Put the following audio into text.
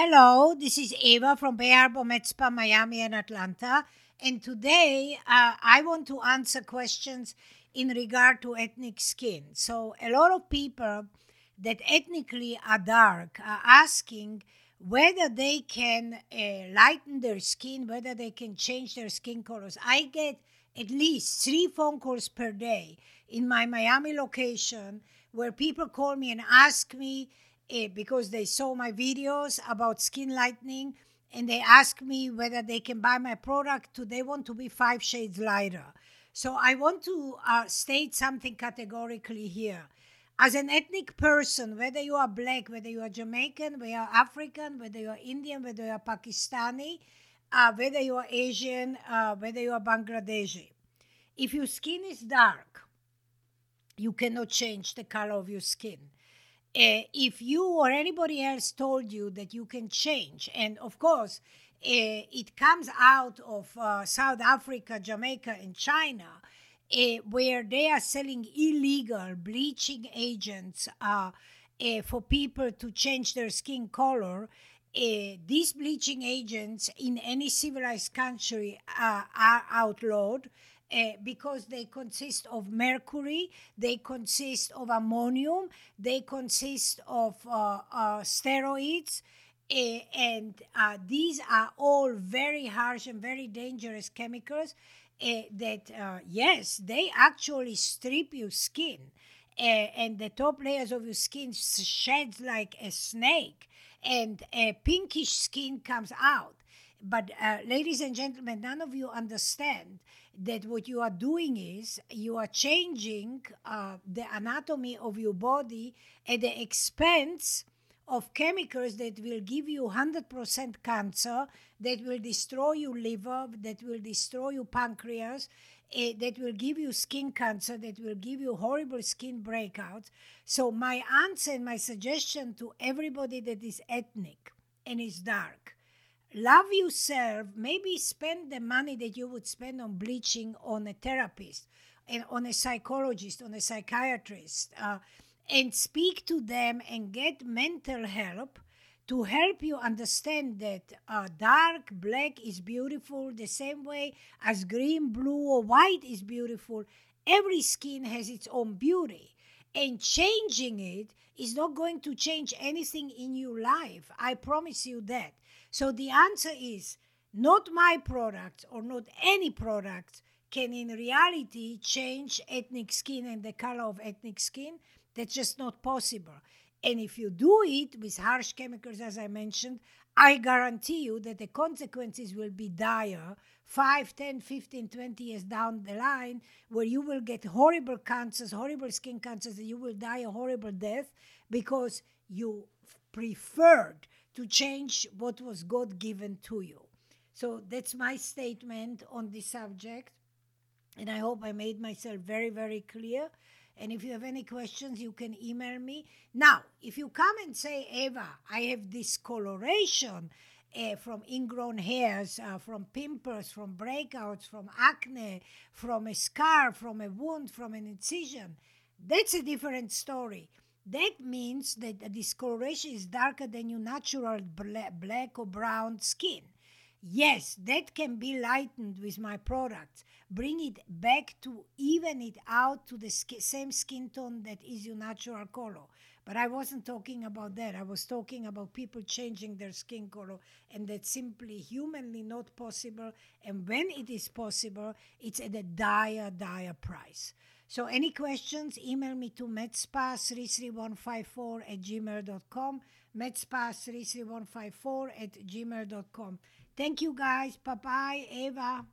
Hello, this is Eva from Bay Harbor, Med Spa, Miami, and Atlanta. And today uh, I want to answer questions in regard to ethnic skin. So, a lot of people that ethnically are dark are asking whether they can uh, lighten their skin, whether they can change their skin colors. I get at least three phone calls per day in my Miami location where people call me and ask me uh, because they saw my videos about skin lightening and they ask me whether they can buy my product. Do they want to be five shades lighter? So I want to uh, state something categorically here. As an ethnic person, whether you are black, whether you are Jamaican, whether you are African, whether you are Indian, whether you are Pakistani, uh, whether you are Asian, uh, whether you are Bangladeshi, if your skin is dark, you cannot change the color of your skin. Uh, if you or anybody else told you that you can change, and of course, uh, it comes out of uh, South Africa, Jamaica, and China, uh, where they are selling illegal bleaching agents uh, for people to change their skin color. Eh, these bleaching agents in any civilized country uh, are outlawed. Uh, because they consist of mercury, they consist of ammonium, they consist of uh, uh, steroids, eh, and uh, these are all very harsh and very dangerous chemicals that, uh, yes, they actually strip your skin. and the top layers of your skin sheds like a snake, and a pinkish skin comes out. But, uh, ladies and gentlemen, none of you understand that what you are doing is you are changing uh, the anatomy of your body at the expense of chemicals that will give you 100% cancer, that will destroy your liver, that will destroy your pancreas, uh, that will give you skin cancer, that will give you horrible skin breakouts. So, my answer and my suggestion to everybody that is ethnic and is dark love yourself, maybe spend the money that you would spend on bleaching on a therapist and on a psychologist, on a psychiatrist, uh, and speak to them and get mental help to help you understand that uh, dark black is beautiful the same way as green, blue, or white is beautiful. Every skin has its own beauty. And changing it is not going to change anything in your life. I promise you that. So the answer is not my product or not any product can in reality change ethnic skin and the color of ethnic skin. That's just not possible. And if you do it with harsh chemicals, as I mentioned, I guarantee you that the consequences will be dire 5, 10, 15, 20 years down the line, where you will get horrible cancers, horrible skin cancers, and you will die a horrible death because you preferred to change what was God given to you. So that's my statement on this subject. And I hope I made myself very, very clear. And if you have any questions, you can email me. Now, if you come and say, Eva, I have discoloration uh, from ingrown hairs, uh, from pimples, from breakouts, from acne, from a scar, from a wound, from an incision, that's a different story. That means that the discoloration is darker than your natural black or brown skin. Yes, that can be lightened with my products. Bring it back to even it out to the sk- same skin tone that is your natural color. But I wasn't talking about that. I was talking about people changing their skin color, and that's simply humanly not possible. And when it is possible, it's at a dire, dire price. So, any questions, email me to medspa33154 at gmail.com. Medspa33154 at gmail.com. Thank you guys. Bye bye, Eva.